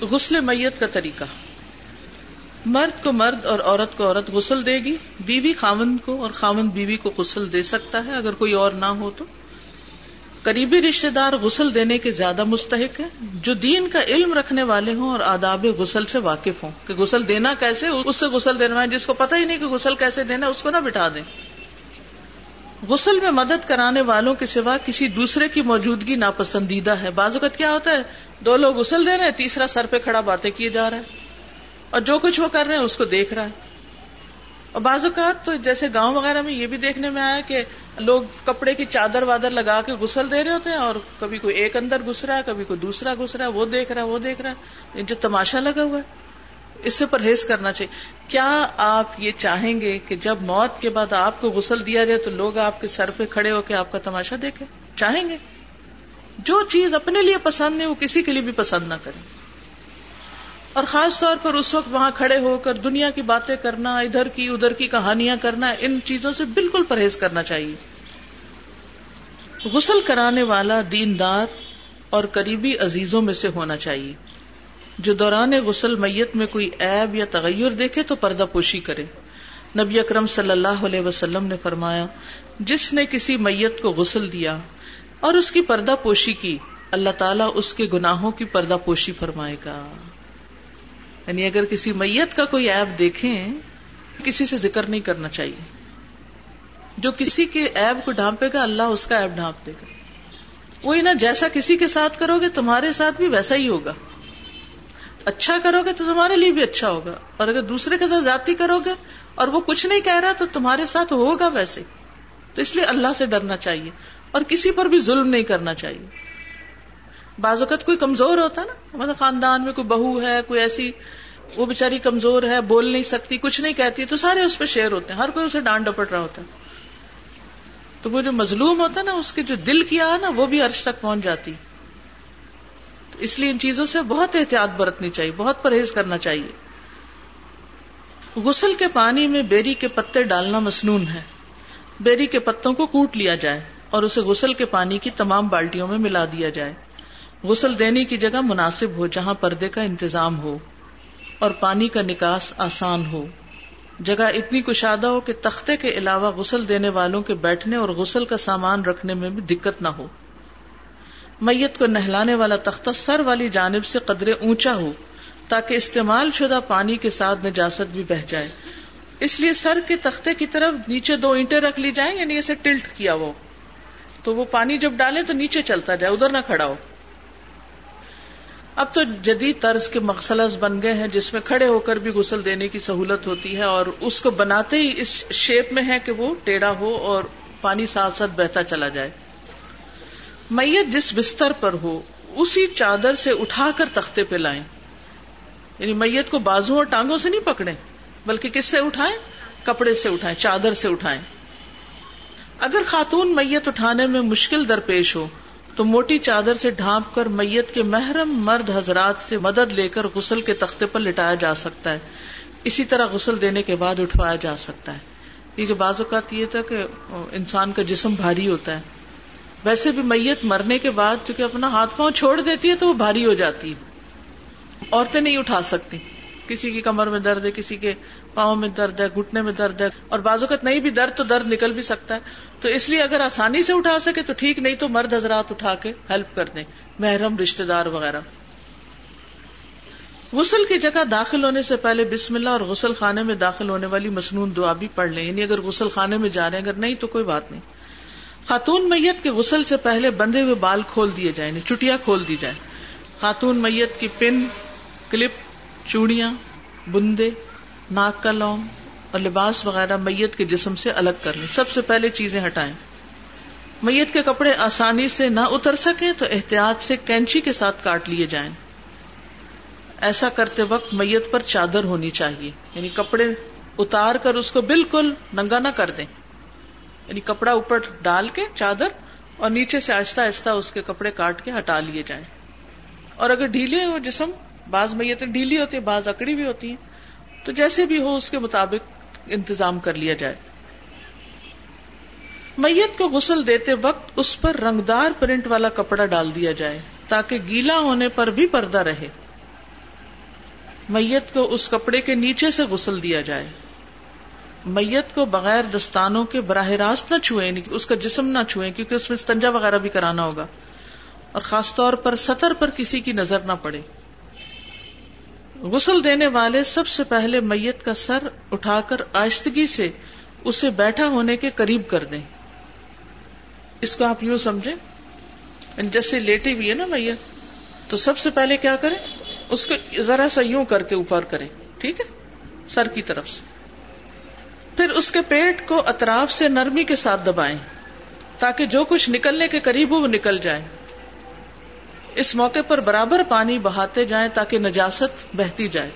غسل میت کا طریقہ۔ مرد کو مرد اور عورت کو عورت غسل دے گی۔ بیوی خامن کو اور خامن بیوی کو غسل دے سکتا ہے، اگر کوئی اور نہ ہو تو۔ قریبی رشتے دار غسل دینے کے زیادہ مستحق ہے جو دین کا علم رکھنے والے ہوں اور آداب غسل سے واقف ہوں۔ کہ غسل دینا کیسے، اس سے غسل دینا ہے جس کو پتہ ہی نہیں کہ غسل کیسے دینا، اس کو نہ بٹھا دیں۔ غسل میں مدد کرانے والوں کے سوا کسی دوسرے کی موجودگی ناپسندیدہ ہے۔ بعض اوقات کیا ہوتا ہے؟ دو لوگ غسل دے رہے ہیں، تیسرا سر پہ کھڑا باتیں کیے جا رہا ہے اور جو کچھ وہ کر رہے ہیں، اس کو دیکھ رہا ہے۔ اور بعض اوقات تو جیسے گاؤں وغیرہ میں یہ بھی دیکھنے میں آیا کہ لوگ کپڑے کی چادر وادر لگا کے غسل دے رہے ہوتے ہیں اور کبھی کوئی ایک اندر گھس رہا ہے، کبھی کوئی دوسرا گھس رہا ہے، وہ دیکھ رہا ہے، وہ دیکھ رہا ہے۔ جو تماشا لگا ہوا ہے۔ اس سے پرہیز کرنا چاہیے۔ کیا آپ یہ چاہیں گے کہ جب موت کے بعد آپ کو غسل دیا جائے تو لوگ آپ کے سر پہ کھڑے ہو کے آپ کا تماشا دیکھیں؟ چاہیں گے؟ جو چیز اپنے لیے پسند ہے وہ کسی کے لیے بھی پسند نہ کریں۔ اور خاص طور پر اس وقت وہاں کھڑے ہو کر دنیا کی باتیں کرنا، ادھر کی ادھر کی کہانیاں کرنا، ان چیزوں سے بالکل پرہیز کرنا چاہیے۔ غسل کرانے والا دیندار اور قریبی عزیزوں میں سے ہونا چاہیے۔ جو دوران غسل میت میں کوئی عیب یا تغیر دیکھے تو پردہ پوشی کرے۔ نبی اکرم صلی اللہ علیہ وسلم نے فرمایا، جس نے کسی میت کو غسل دیا اور اس کی پردہ پوشی کی، اللہ تعالیٰ اس کے گناہوں کی پردہ پوشی فرمائے گا۔ یعنی اگر کسی میت کا کوئی ایب دیکھیں، کسی سے ذکر نہیں کرنا چاہیے۔ جو کسی کے ایب کو ڈھانپے گا، اللہ اس کا ایب ڈھانپ دے گا۔ وہی نا، جیسا کسی کے ساتھ کرو گے، تمہارے ساتھ بھی ویسا ہی ہوگا۔ اچھا کرو گے تو تمہارے لیے بھی اچھا ہوگا۔ اور اگر دوسرے کے ساتھ جاتی کرو گے اور وہ کچھ نہیں کہہ رہا تو تمہارے ساتھ ہوگا ویسے۔ تو اس لیے اللہ سے ڈرنا چاہیے اور کسی پر بھی ظلم نہیں کرنا چاہیے۔ بعض اوقات کوئی کمزور ہوتا نا مطلب خاندان میں کوئی بہو ہے، کوئی ایسی، وہ بےچاری کمزور ہے، بول نہیں سکتی، کچھ نہیں کہتی، تو سارے اس پہ شیئر ہوتے ہیں۔ ہر کوئی اسے ڈانٹ ڈپٹ رہا ہوتا ہے۔ تو وہ جو مظلوم ہوتا ہے نا، اس کے جو دل کیا ہے نا، وہ بھی عرش تک پہنچ جاتی۔ تو اس لیے ان چیزوں سے بہت احتیاط برتنی چاہیے، بہت پرہیز کرنا چاہیے۔ غسل کے پانی میں بیری کے پتے ڈالنا مصنون ہے۔ بیری کے پتوں کو کوٹ لیا جائے اور اسے غسل کے پانی کی تمام بالٹیوں میں ملا دیا جائے۔ غسل دینے کی جگہ مناسب ہو جہاں پردے کا انتظام ہو اور پانی کا نکاس آسان ہو۔ جگہ اتنی کشادہ ہو کہ تختے کے علاوہ غسل دینے والوں کے بیٹھنے اور غسل کا سامان رکھنے میں بھی دقت نہ ہو۔ میت کو نہلانے والا تختہ سر والی جانب سے قدرے اونچا ہو تاکہ استعمال شدہ پانی کے ساتھ نجاست بھی بہ جائے۔ اس لیے سر کے تختے کی طرف نیچے دو اینٹیں رکھ لی جائیں یعنی اسے ٹلٹ کیا وہ۔ تو وہ پانی جب ڈالے تو نیچے چلتا جائے، ادھر نہ کھڑا ہو۔ اب تو جدید طرز کے مقصلز بن گئے ہیں، جس میں کھڑے ہو کر بھی غسل دینے کی سہولت ہوتی ہے اور اس کو بناتے ہی اس شیپ میں ہے کہ وہ ٹیڑھا ہو اور پانی ساتھ ساتھ بہتا چلا جائے۔ میت جس بستر پر ہو، اسی چادر سے اٹھا کر تختے پہ لائیں۔ یعنی میت کو بازو اور ٹانگوں سے نہیں پکڑے بلکہ کس سے اٹھائیں؟ کپڑے سے اٹھائیں، چادر سے اٹھائیں۔ اگر خاتون میت اٹھانے میں مشکل درپیش ہو، تو موٹی چادر سے ڈھانپ کر میت کے محرم مرد حضرات سے مدد لے کر غسل کے تختے پر لٹایا جا سکتا ہے۔ اسی طرح غسل دینے کے بعد اٹھوایا جا سکتا ہے۔ کیونکہ بعض اوقات یہ تھا کہ انسان کا جسم بھاری ہوتا ہے۔ ویسے بھی میت مرنے کے بعد چونکہ اپنا ہاتھ پاؤں چھوڑ دیتی ہے تو وہ بھاری ہو جاتی ہے۔ عورتیں نہیں اٹھا سکتی۔ کسی کی کمر میں درد ہے، کسی کے پاؤں میں درد ہے، گھٹنے میں درد ہے۔ اور بازو کا نہیں بھی درد تو درد نکل بھی سکتا ہے۔ تو اس لیے اگر آسانی سے اٹھا سکے تو ٹھیک، نہیں تو مرد حضرات اٹھا کے ہیلپ کر دیں، محرم رشتے دار وغیرہ۔ غسل کی جگہ داخل ہونے سے پہلے بسم اللہ اور غسل خانے میں داخل ہونے والی مصنون دعا بھی پڑھ لیں۔ یعنی اگر غسل خانے میں جا رہے ہیں، اگر نہیں تو کوئی بات نہیں۔ خاتون میت کے غسل سے پہلے بندے ہوئے بال کھول دیے جائیں چٹیا کھول دی جائے خاتون میت کی پن، کلپ، چوڑیاں، بندے، ناک کا لونگ اور لباس وغیرہ میت کے جسم سے الگ کر لیں۔ سب سے پہلے چیزیں ہٹائیں۔ میت کے کپڑے آسانی سے نہ اتر سکے تو احتیاط سے کینچی کے ساتھ کاٹ لیے جائیں۔ ایسا کرتے وقت میت پر چادر ہونی چاہیے۔ یعنی کپڑے اتار کر اس کو بالکل ننگا نہ کر دیں۔ یعنی کپڑا اوپر ڈال کے چادر اور نیچے سے آہستہ آہستہ اس کے کپڑے کاٹ کے ہٹا لیے جائیں۔ اور اگر ڈھیلے ہو جسم، بعض میتیں ڈھیلی ہوتی ہے بعض اکڑی بھی ہوتی ہیں، تو جیسے بھی ہو اس کے مطابق انتظام کر لیا جائے۔ میت کو غسل دیتے وقت اس پر رنگدار پرنٹ والا کپڑا ڈال دیا جائے تاکہ گیلا ہونے پر بھی پردہ رہے۔ میت کو اس کپڑے کے نیچے سے غسل دیا جائے۔ میت کو بغیر دستانوں کے براہ راست نہ چھوئے یعنی اس کا جسم نہ چھوئے کیونکہ اس میں استنجا وغیرہ بھی کرانا ہوگا۔ اور خاص طور پر سطر پر کسی کی نظر نہ پڑے۔ غسل دینے والے سب سے پہلے میت کا سر اٹھا کر آہستگی سے اسے بیٹھا ہونے کے قریب کر دیں۔ اس کو آپ یوں سمجھیں۔ یعنی جیسے لیٹی ہوئی ہے نا میت، تو سب سے پہلے کیا کریں؟ اس کو ذرا سا یوں کر کے اوپر کریں، ٹھیک ہے؟ سر کی طرف سے۔ پھر اس کے پیٹ کو اطراف سے نرمی کے ساتھ دبائیں تاکہ جو کچھ نکلنے کے قریب ہو وہ نکل جائے۔ اس موقع پر برابر پانی بہاتے جائیں تاکہ نجاست بہتی جائے۔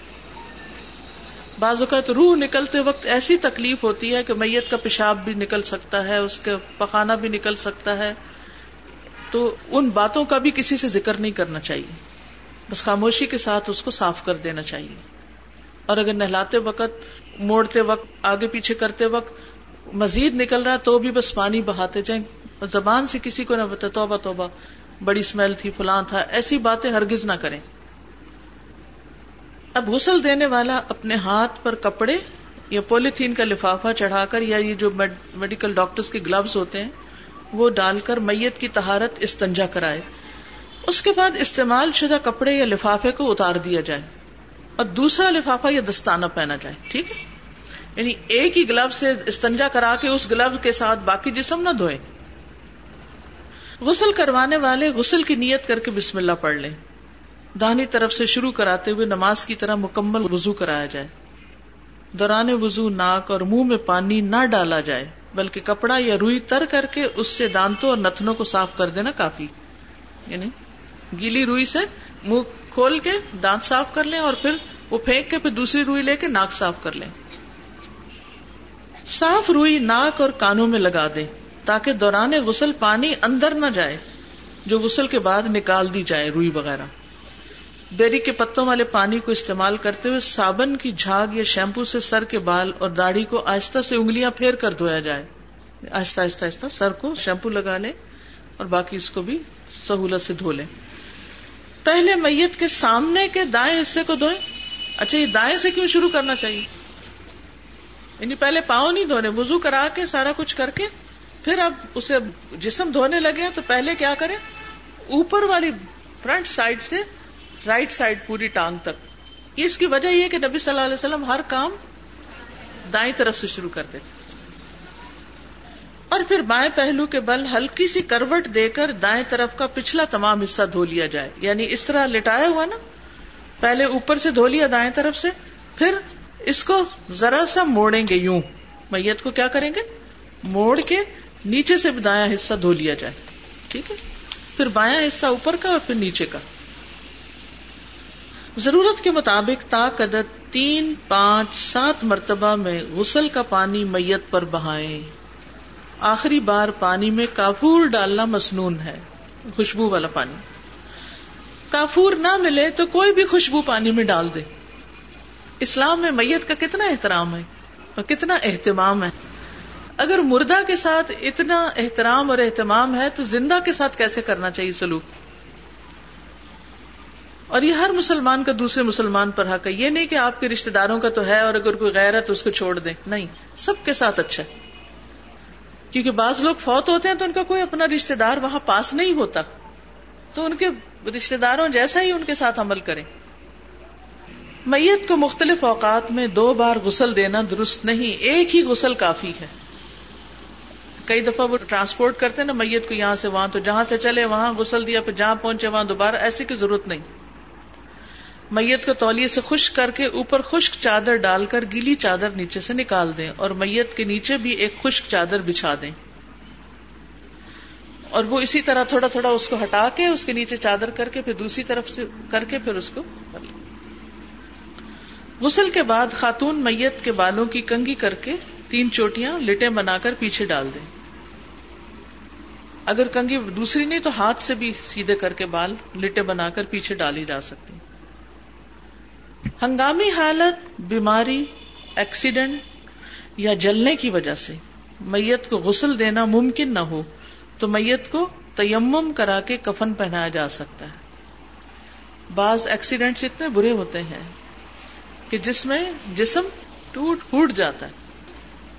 بعض اوقات روح نکلتے وقت ایسی تکلیف ہوتی ہے کہ میت کا پیشاب بھی نکل سکتا ہے، اس کے پخانہ بھی نکل سکتا ہے۔ تو ان باتوں کا بھی کسی سے ذکر نہیں کرنا چاہیے۔ بس خاموشی کے ساتھ اس کو صاف کر دینا چاہیے۔ اور اگر نہلاتے وقت، موڑتے وقت، آگے پیچھے کرتے وقت مزید نکل رہا تو بھی بس پانی بہاتے جائیں۔ زبان سے کسی کو نہ بتا توبہ توبہ، بڑی اسمیل تھی، فلاں تھا، ایسی باتیں ہرگز نہ کریں۔ اب غسل دینے والا اپنے ہاتھ پر کپڑے یا پولیتھین کا لفافہ چڑھا کر یا یہ جو میڈیکل ڈاکٹرز کے گلوز ہوتے ہیں، وہ ڈال کر میت کی تہارت استنجا کرائے۔ اس کے بعد استعمال شدہ کپڑے یا لفافے کو اتار دیا جائے۔ اور دوسرا لفافہ یا دستانہ پہنا جائے، ٹھیک ہے؟ یعنی ایک ہی گلو سے استنجا کرا کے اس گلو کے ساتھ باقی جسم نہ دھوئے۔ غسل کروانے والے غسل کی نیت کر کے بسم اللہ پڑھ لیں۔ دانی طرف سے شروع کراتے ہوئے نماز کی طرح مکمل وضو کرایا جائے۔ دوران وضو ناک اور منہ میں پانی نہ ڈالا جائے، بلکہ کپڑا یا روئی تر کر کے اس سے دانتوں اور نتنوں کو صاف کر دینا کافی۔ یعنی گیلی روئی سے منہ کھول کے دانت صاف کر لیں اور پھر وہ پھینک کے پھر دوسری روئی لے کے ناک صاف کر لیں۔ صاف روئی ناک اور کانوں میں لگا دیں تاکہ دوران غسل پانی اندر نہ جائے، جو غسل کے بعد نکال دی جائے روئی وغیرہ۔ بیری کے پتوں والے پانی کو استعمال کرتے ہوئے صابن کی جھاگ یا شیمپو سے سر کے بال اور داڑھی کو آہستہ سے انگلیاں پھیر کر دھویا جائے۔ آہستہ آہستہ آہستہ سر کو شیمپو لگا لیں اور باقی اس کو بھی سہولت سے دھو لیں۔ پہلے میت کے سامنے کے دائیں حصے کو دھوئیں؟ اچھا یہ دائیں سے کیوں شروع کرنا چاہیے؟ یعنی پہلے پاؤں نہیں دھونے وزو کرا کے سارا کچھ کر کے پھر اب اسے جسم دھونے لگے تو پہلے کیا کریں؟ اوپر والی فرنٹ سائڈ سے رائٹ سائڈ پوری ٹانگ تک۔ اس کی وجہ یہ کہ نبی صلی اللہ علیہ وسلم ہر کام دائیں طرف سے شروع کرتے تھے اور پھر بائیں پہلو کے بل ہلکی سی کروٹ دے کر دائیں طرف کا پچھلا تمام حصہ دھو لیا جائے۔ یعنی اس طرح لٹایا ہوا نا۔ پہلے اوپر سے دھو لیا دائیں طرف سے، پھر اس کو ذرا سا موڑیں گے یوں۔ میت کو کیا کریں گے؟ موڑ کے نیچے سے دایا حصہ دھو لیا جائے۔ ٹھیک ہے؟ پھر بایاں حصہ اوپر کا اور پھر نیچے کا۔ ضرورت کے مطابق تا قدر تین پانچ سات مرتبہ میں غسل کا پانی میت پر بہائیں۔ آخری بار پانی میں کافور ڈالنا مسنون ہے، خوشبو والا پانی۔ کافور نہ ملے تو کوئی بھی خوشبو پانی میں ڈال دے۔ اسلام میں میت کا کتنا احترام ہے اور کتنا اہتمام ہے۔ اگر مردہ کے ساتھ اتنا احترام اور اہتمام ہے تو زندہ کے ساتھ کیسے کرنا چاہیے سلوک؟ اور یہ ہر مسلمان کا دوسرے مسلمان پر حق ہے۔ یہ نہیں کہ آپ کے رشتے داروں کا تو ہے اور اگر کوئی غیر ہے تو اس کو چھوڑ دیں۔ نہیں، سب کے ساتھ اچھا ہے۔ کیونکہ بعض لوگ فوت ہوتے ہیں تو ان کا کوئی اپنا رشتے دار وہاں پاس نہیں ہوتا۔ تو ان کے رشتے داروں جیسا ہی ان کے ساتھ عمل کریں۔ میت کو مختلف اوقات میں دو بار غسل دینا درست نہیں، ایک ہی غسل کافی ہے۔ کئی دفعہ وہ ٹرانسپورٹ کرتے نا، میت کو یہاں سے، وہاں تو جہاں سے چلے، وہاں غسل دیا، پھر جہاں پہنچے، وہاں دوبارہ، ایسی کی ضرورت نہیں۔ میت کو تولیے سے خشک کر کے اوپر خشک چادر ڈال کر گیلی چادر نیچے سے نکال دیں اور میت کے نیچے بھی ایک خشک چادر بچھا دیں۔ اور وہ اسی طرح تھوڑا تھوڑا اس کو ہٹا کے اس کے نیچے چادر کر کے پھر دوسری طرف سے کر کے پھر اس کو غسل کے بعد خاتون میت کے بالوں کی کنگی کر کے تین چوٹیاں لٹے بنا کر پیچھے ڈال دیں۔ اگر کنگی دوسری نہیں تو ہاتھ سے بھی سیدھے کر کے بال لٹے بنا کر پیچھے ڈالی جا سکتی۔ ہنگامی حالت، بیماری ایکسیڈنٹ یا جلنے کی وجہ سے میت کو غسل دینا ممکن نہ ہو تو میت کو تیمم کرا کے کفن پہنایا جا سکتا ہے۔ بعض ایکسیڈنٹ اتنے برے ہوتے ہیں کہ جس میں جسم ٹوٹ پھوٹ جاتا ہے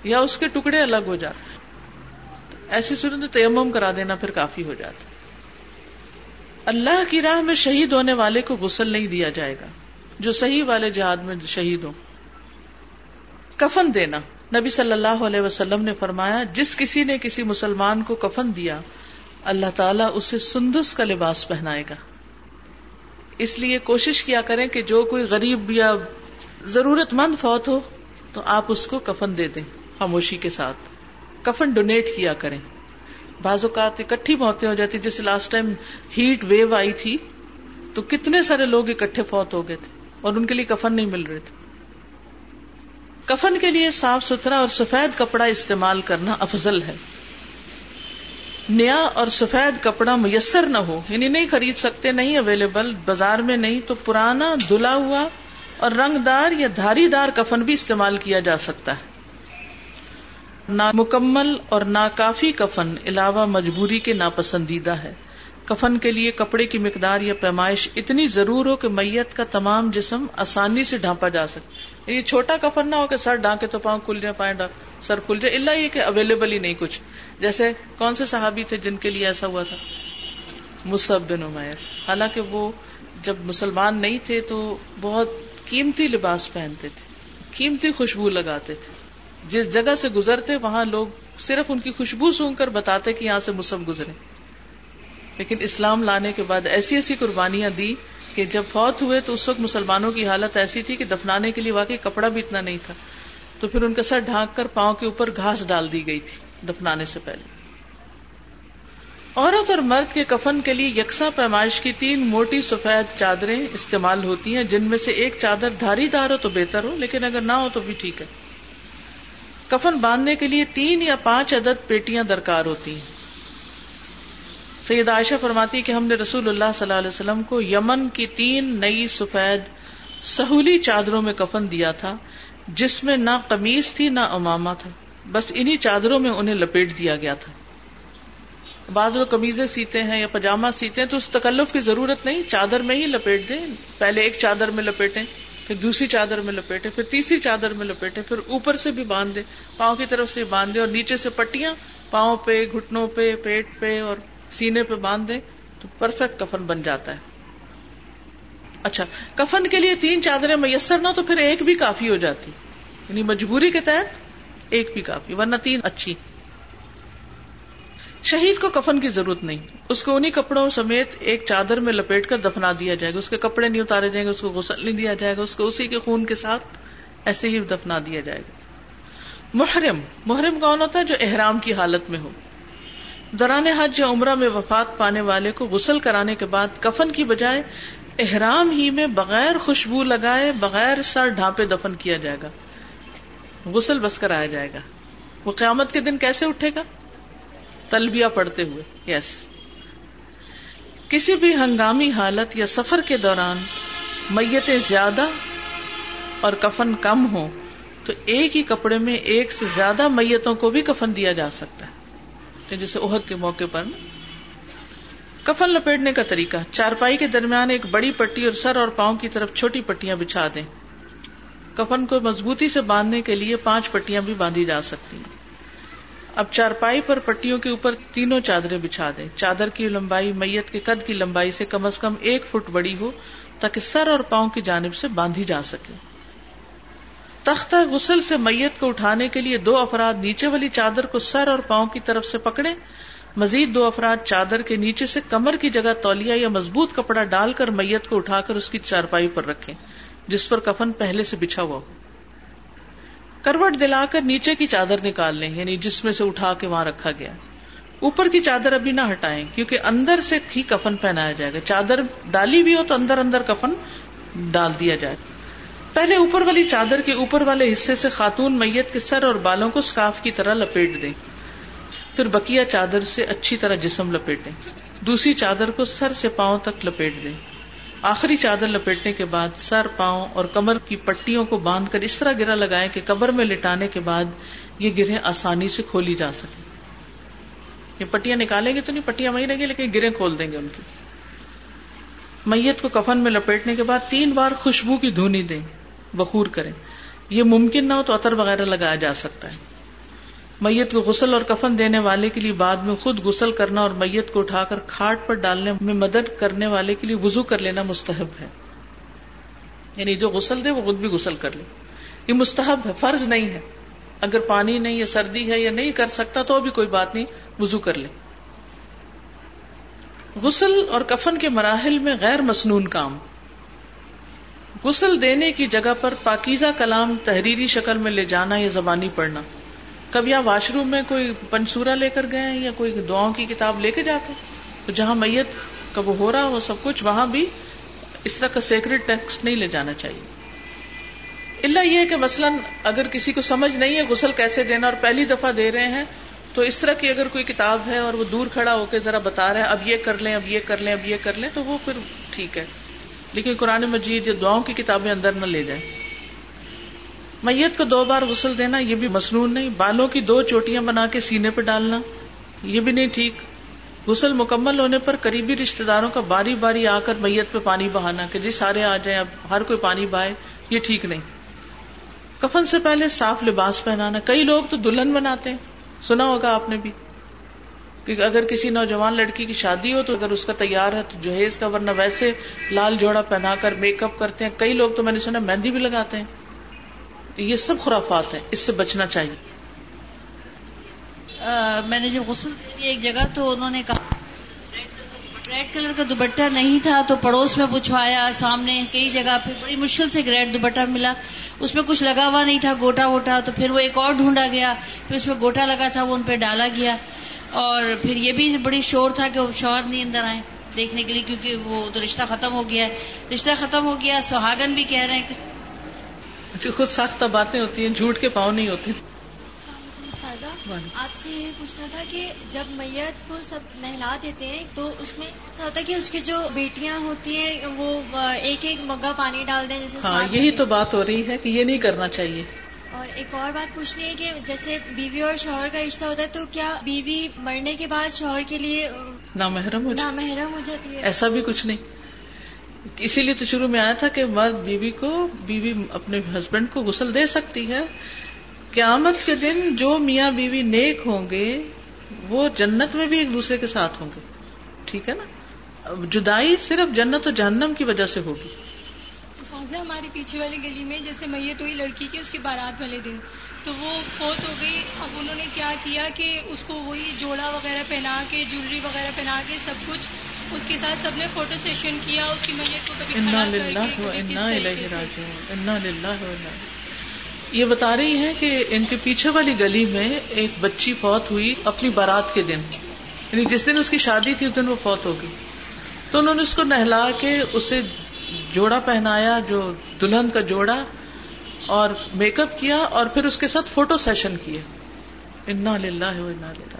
یا اس کے ٹکڑے الگ ہو جاتے ایسی صورت میں تیمم کرا دینا پھر کافی ہو جاتا اللہ کی راہ میں شہید ہونے والے کو غسل نہیں دیا جائے گا۔ جو صحیح والے جہاد میں شہید ہوں۔ کفن دینا۔ نبی صلی اللہ علیہ وسلم نے فرمایا، جس کسی نے کسی مسلمان کو کفن دیا، اللہ تعالیٰ اسے سندس کا لباس پہنائے گا۔ اس لیے کوشش کیا کریں کہ جو کوئی غریب یا ضرورت مند فوت ہو، تو آپ اس کو کفن دے دیں خاموشی کے ساتھ۔ کفن ڈونیٹ کیا کریں۔ بعض اوقات اکٹھی موتیں ہو جاتی، جیسے لاسٹ ٹائم ہیٹ ویو آئی تھی، تو کتنے سارے لوگ اکٹھے فوت ہو گئے تھے۔ اور ان کے لیے کفن نہیں مل رہے تھے۔ کفن کے لیے صاف ستھرا اور سفید کپڑا استعمال کرنا افضل ہے۔ نیا اور سفید کپڑا میسر نہ ہو یعنی نہیں خرید سکتے، نہیں اویلیبل بازار میں نہیں تو پرانا دھلا ہوا اور رنگ دار یا دھاری دار کفن بھی استعمال کیا جا سکتا ہے۔ نامکمل اور ناکافی کفن علاوہ مجبوری کے ناپسندیدہ ہے۔ کفن کے لیے کپڑے کی مقدار یا پیمائش اتنی ضرور ہو کہ میت کا تمام جسم آسانی سے ڈھانپا جا سکے۔ یہ چھوٹا کفن نہ ہو کہ سر ڈھانکے تو پاؤں کھل جائے پائیں سر کھل جائے اللہ یہ کہ اویلیبل ہی نہیں کچھ۔ جیسے کون سے صحابی تھے جن کے لیے ایسا ہوا تھا؟ مصب بن عمیر۔ حالانکہ وہ جب مسلمان نہیں تھے تو بہت قیمتی لباس پہنتے تھے۔ قیمتی خوشبو لگاتے تھے۔ جس جگہ سے گزرتے، وہاں لوگ صرف ان کی خوشبو سونگ کر بتاتے کہ یہاں سے مصب گزرے۔ لیکن اسلام لانے کے بعد ایسی ایسی قربانیاں دی کہ جب فوت ہوئے تو اس وقت مسلمانوں کی حالت ایسی تھی کہ دفنانے کے لیے واقعی کپڑا بھی اتنا نہیں تھا۔ تو پھر ان کا سر ڈھانک کر پاؤں کے اوپر گھاس ڈال دی گئی تھی دفنانے سے پہلے۔ عورت اور مرد کے کفن کے لیے یکساں پیمائش کی تین موٹی سفید چادریں استعمال ہوتی ہیں، جن میں سے ایک چادر دھاری دار ہو تو بہتر ہو، لیکن اگر نہ ہو تو بھی ٹھیک ہے۔ کفن باندھنے کے لیے تین یا پانچ عدد پیٹیاں درکار ہوتی ہیں۔ سید عائشہ فرماتی کہ ہم نے رسول اللہ صلی اللہ علیہ وسلم کو یمن کی تین نئی سفید سہولی چادروں میں کفن دیا تھا، جس میں نہ قمیض تھی نہ اماما تھا۔ بس انہی چادروں میں انہیں لپیٹ دیا گیا تھا۔ بعض لوگ قمیضیں سیتے ہیں یا پاجامہ سیتے ہیں تو اس تکلف کی ضرورت نہیں، چادر میں ہی لپیٹ دیں۔ پہلے ایک چادر میں لپیٹیں، پھر دوسری چادر میں لپیٹے پھر تیسری چادر میں لپیٹے پھر اوپر سے بھی باندھ دے پاؤں کی طرف سے باندھ دے اور نیچے سے پٹیاں، پاؤں پہ، گھٹنوں پہ، پیٹ پہ اور سینے پہ باندھ دیں تو پرفیکٹ کفن بن جاتا ہے۔ اچھا کفن کے لیے تین چادریں میسر نہ تو پھر ایک بھی کافی ہو جاتی۔ یعنی مجبوری کے تحت ایک بھی کافی، ورنہ تین اچھی۔ شہید کو کفن کی ضرورت نہیں۔ اس کو انہیں کپڑوں سمیت ایک چادر میں لپیٹ کر دفنا دیا جائے گا۔ اس کے کپڑے نہیں اتارے جائیں گے، اس کو غسل نہیں دیا جائے گا۔ اس کو اسی کے خون کے ساتھ ایسے ہی دفنا دیا جائے گا۔ محرم محرم کون ہوتا ہے؟ جو احرام کی حالت میں ہو۔ دوران حج یا عمرہ میں وفات پانے والے کو غسل کرانے کے بعد کفن کی بجائے احرام ہی میں بغیر خوشبو لگائے، بغیر سر ڈھانپے دفن کیا جائے گا۔ غسل بس کرایا جائے گا۔ وہ قیامت کے دن کیسے اٹھے گا؟ تلبیہ پڑھتے ہوئے۔ یس کسی بھی ہنگامی حالت یا سفر کے دوران میتیں زیادہ اور کفن کم ہو تو ایک ہی کپڑے میں ایک سے زیادہ میتوں کو بھی کفن دیا جا سکتا ہے۔ جیسے عہد کے موقع پر۔ کفن لپیٹنے کا طریقہ، چارپائی کے درمیان ایک بڑی پٹی اور سر اور پاؤں کی طرف چھوٹی پٹیاں بچھا دیں۔ کفن کو مضبوطی سے باندھنے کے لیے پانچ پٹیاں بھی باندھی جا سکتی ہیں۔ اب چارپائی پر پٹیوں کے اوپر تینوں چادریں بچھا دیں۔ چادر کی لمبائی، میت کے قد کی لمبائی سے کم از کم ایک فٹ بڑی ہو، تاکہ سر اور پاؤں کی جانب سے باندھی جا سکے۔ تختہ غسل سے میت کو اٹھانے کے لیے دو افراد نیچے والی چادر کو سر اور پاؤں کی طرف سے پکڑے۔ مزید دو افراد چادر کے نیچے سے کمر کی جگہ تولیا یا مضبوط کپڑا ڈال کر میت کو اٹھا کر اس کی چارپائی پر رکھے، جس پر کفن پہلے سے بچھا ہوا ہو۔ کروٹ دلا کر نیچے کی چادر نکال لیں یعنی جس میں سے اٹھا کے وہاں رکھا گیا۔ اوپر کی چادر ابھی نہ ہٹائیں، کیونکہ اندر سے ہی کفن پہنایا جائے گا۔ چادر ڈالی بھی ہو تو اندر اندر کفن ڈال دیا جائے۔ گا پہلے اوپر والی چادر کے اوپر والے حصے سے خاتون میت کے سر اور بالوں کو سکاف کی طرح لپیٹ دیں۔ پھر بکیا چادر سے اچھی طرح جسم لپیٹیں۔ دوسری چادر کو سر سے پاؤں تک لپیٹ دیں۔ آخری چادر لپیٹنے کے بعد سر، پاؤں اور کمر کی پٹیوں کو باندھ کر اس طرح گرا لگائیں کہ قبر میں لٹانے کے بعد یہ گرہیں آسانی سے کھولی جا سکے یہ پٹیاں نکالیں گے تو نہیں، پٹیاں وہیں رہیں گے لیکن گریں کھول دیں گے ان کی۔ میت کو کفن میں لپیٹنے کے بعد تین بار خوشبو کی دھونی دیں۔ بخور کریں۔ یہ ممکن نہ ہو تو عطر وغیرہ لگایا جا سکتا ہے۔ میت کو غسل اور کفن دینے والے کے لیے بعد میں خود غسل کرنا اور میت کو اٹھا کر کھاٹ پر ڈالنے میں مدد کرنے والے کے لیے وزو کر لینا مستحب ہے۔ یعنی جو غسل دے وہ خود بھی غسل کر لے۔ یہ مستحب ہے، فرض نہیں ہے۔ اگر پانی نہیں یا سردی ہے یا نہیں کر سکتا تو بھی کوئی بات نہیں وزو کر لے۔ غسل اور کفن کے مراحل میں غیر مصنون کام۔ غسل دینے کی جگہ پر پاکیزہ کلام تحریری شکل میں لے جانا یا زبانی پڑھنا۔ کبھی آپ واش روم میں کوئی پنسورا لے کر گئے یا کوئی دعاؤں کی کتاب لے کے جاتے تو جہاں میت کا وہ ہو رہا ہو سب کچھ، وہاں بھی اس طرح کا سیکرٹ ٹیکسٹ نہیں لے جانا چاہیے۔ اللہ یہ ہے کہ مثلاً اگر کسی کو سمجھ نہیں ہے غسل کیسے دینا اور پہلی دفعہ دے رہے ہیں، تو اس طرح کی اگر کوئی کتاب ہے اور وہ دور کھڑا ہو کے ذرا بتا رہا ہے، اب یہ کر لیں، اب یہ کر لیں، اب یہ کر لیں، تو وہ پھر ٹھیک ہے۔ لیکن قرآن مجید یا دعاؤں کی کتابیں اندر نہ لے جائیں۔ میت کو دو بار غسل دینا یہ بھی مصنون نہیں۔ بالوں کی دو چوٹیاں بنا کے سینے پہ ڈالنا، یہ بھی نہیں ٹھیک۔ غسل مکمل ہونے پر قریبی رشتے داروں کا باری باری آ کر میت پہ پانی بہانا کہ جی سارے آ جائیں، اب ہر کوئی پانی بہائے، یہ ٹھیک نہیں۔ کفن سے پہلے صاف لباس پہنانا۔ کئی لوگ تو دلہن بناتے ہیں، سنا ہوگا آپ نے بھی۔ کہ اگر کسی نوجوان لڑکی کی شادی ہو تو اگر اس کا تیار ہے تو جہیز کا، ورنہ ویسے لال جوڑا پہنا کر میک اپ کرتے ہیں۔ کئی لوگ تو میں نے سنا مہندی بھی لگاتے ہیں۔ تو یہ سب خرافات ہیں۔ اس سے بچنا چاہیے۔ میں نے جب غسل ایک جگہ تو انہوں نے کہا، ریڈ کلر کا دوپٹہ نہیں تھا تو پڑوس میں پوچھوایا، سامنے کئی جگہ پھر بڑی مشکل سے ریڈ دوپٹہ ملا۔ اس میں کچھ لگا ہوا نہیں تھا، گوٹا ووٹا تو پھر وہ ایک اور ڈھونڈا گیا۔ پھر اس میں گوٹا لگا تھا، وہ ان پہ ڈالا گیا۔ اور پھر یہ بھی بڑی شور تھا کہ وہ شوہر نہیں اندر آئے دیکھنے کے لیے کیونکہ وہ تو رشتہ ختم ہو گیا ہے۔ رشتہ ختم ہو گیا سہاگن بھی کہہ رہے ہیں۔ کہ خود ساختہ باتیں ہوتی ہیں جھوٹ کے پاؤں نہیں ہوتی آپ سے یہ پوچھنا تھا کہ جب میت کو سب نہلا دیتے ہیں تو اس میں ایسا ہوتا ہے کہ اس کی جو بیٹیاں ہوتی ہیں وہ ایک ایک مگا پانی ڈال دیں جیسے ہاں یہی تو بات ہو رہی ہے کہ یہ نہیں کرنا چاہیے۔ اور ایک اور بات پوچھنی ہے کہ جیسے بیوی اور شوہر کا رشتہ ہوتا ہے تو کیا بیوی مرنے کے بعد شوہر کے لیے نامحرم ہو نامحرم ہو جاتی ہے؟ ایسا بھی کچھ نہیں۔ اسی لیے تو شروع میں آیا تھا کہ مرد بیوی کو بیوی اپنے ہسبینڈ کو غسل دے سکتی ہے۔ قیامت کے دن جو میاں بیوی نیک ہوں گے وہ جنت میں بھی ایک دوسرے کے ساتھ ہوں گے۔ ٹھیک ہے نا؟ جدائی صرف جنت و جہنم کی وجہ سے ہوگی۔ سازا ہماری پیچھے والی گلی میں جیسے میت ہوئی لڑکی کی اس کی بارات والے دن۔ تو وہ فوت ہو گئی۔ اب انہوں نے کیا کیا کہ اس کو وہی جوڑا وغیرہ پہنا کے جولری وغیرہ پہنا کے سب کچھ اس کے ساتھ سب نے فوٹو سیشن کیا۔ اس کی میت کو کبھی یہ بتا رہی ہیں کہ ان کے پیچھے والی گلی میں ایک بچی فوت ہوئی اپنی بارات کے دن۔ یعنی جس دن اس کی شادی تھی اس دن وہ فوت ہوگی تو انہوں نے اس کو نہلا کے اسے جوڑا پہنایا جو دلہن کا جوڑا اور میک اپ کیا اور پھر اس کے ساتھ فوٹو سیشن کیے۔ انا للہ انا للہ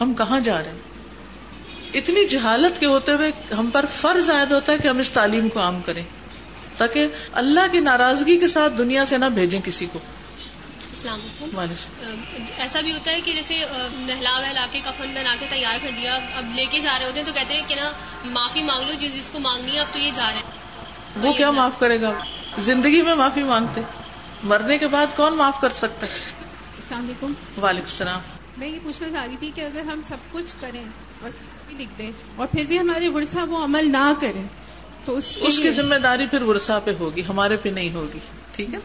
ہم کہاں جا رہے ہیں؟ اتنی جہالت کے ہوتے ہوئے ہم پر فرض عائد ہوتا ہے کہ ہم اس تعلیم کو عام کریں تاکہ اللہ کی ناراضگی کے ساتھ دنیا سے نہ بھیجیں کسی کو۔ السلام علیکم۔ ایسا بھی ہوتا ہے کہ جیسے نہلا وہلا کے کفن بنا کے تیار کر دیا اب لے کے جا رہے ہوتے ہیں تو کہتے ہیں کہ نا معافی مانگ لو جس جس کو مانگنی ہے اب تو یہ جا رہے ہیں۔ وہ کیا معاف کرے گا؟ زندگی میں معافی مانگتے مرنے کے بعد کون معاف کر سکتا ہے؟ السلام علیکم۔ وعلیکم السلام۔ میں یہ پوچھنا چاہ رہی تھی کہ اگر ہم سب کچھ کریں بھی لکھ دیں اور پھر بھی ہمارے ورثہ وہ عمل نہ کریں تو اس اس کی ذمہ داری پھر ورثہ پہ ہوگی ہمارے پہ نہیں ہوگی ٹھیک ہے؟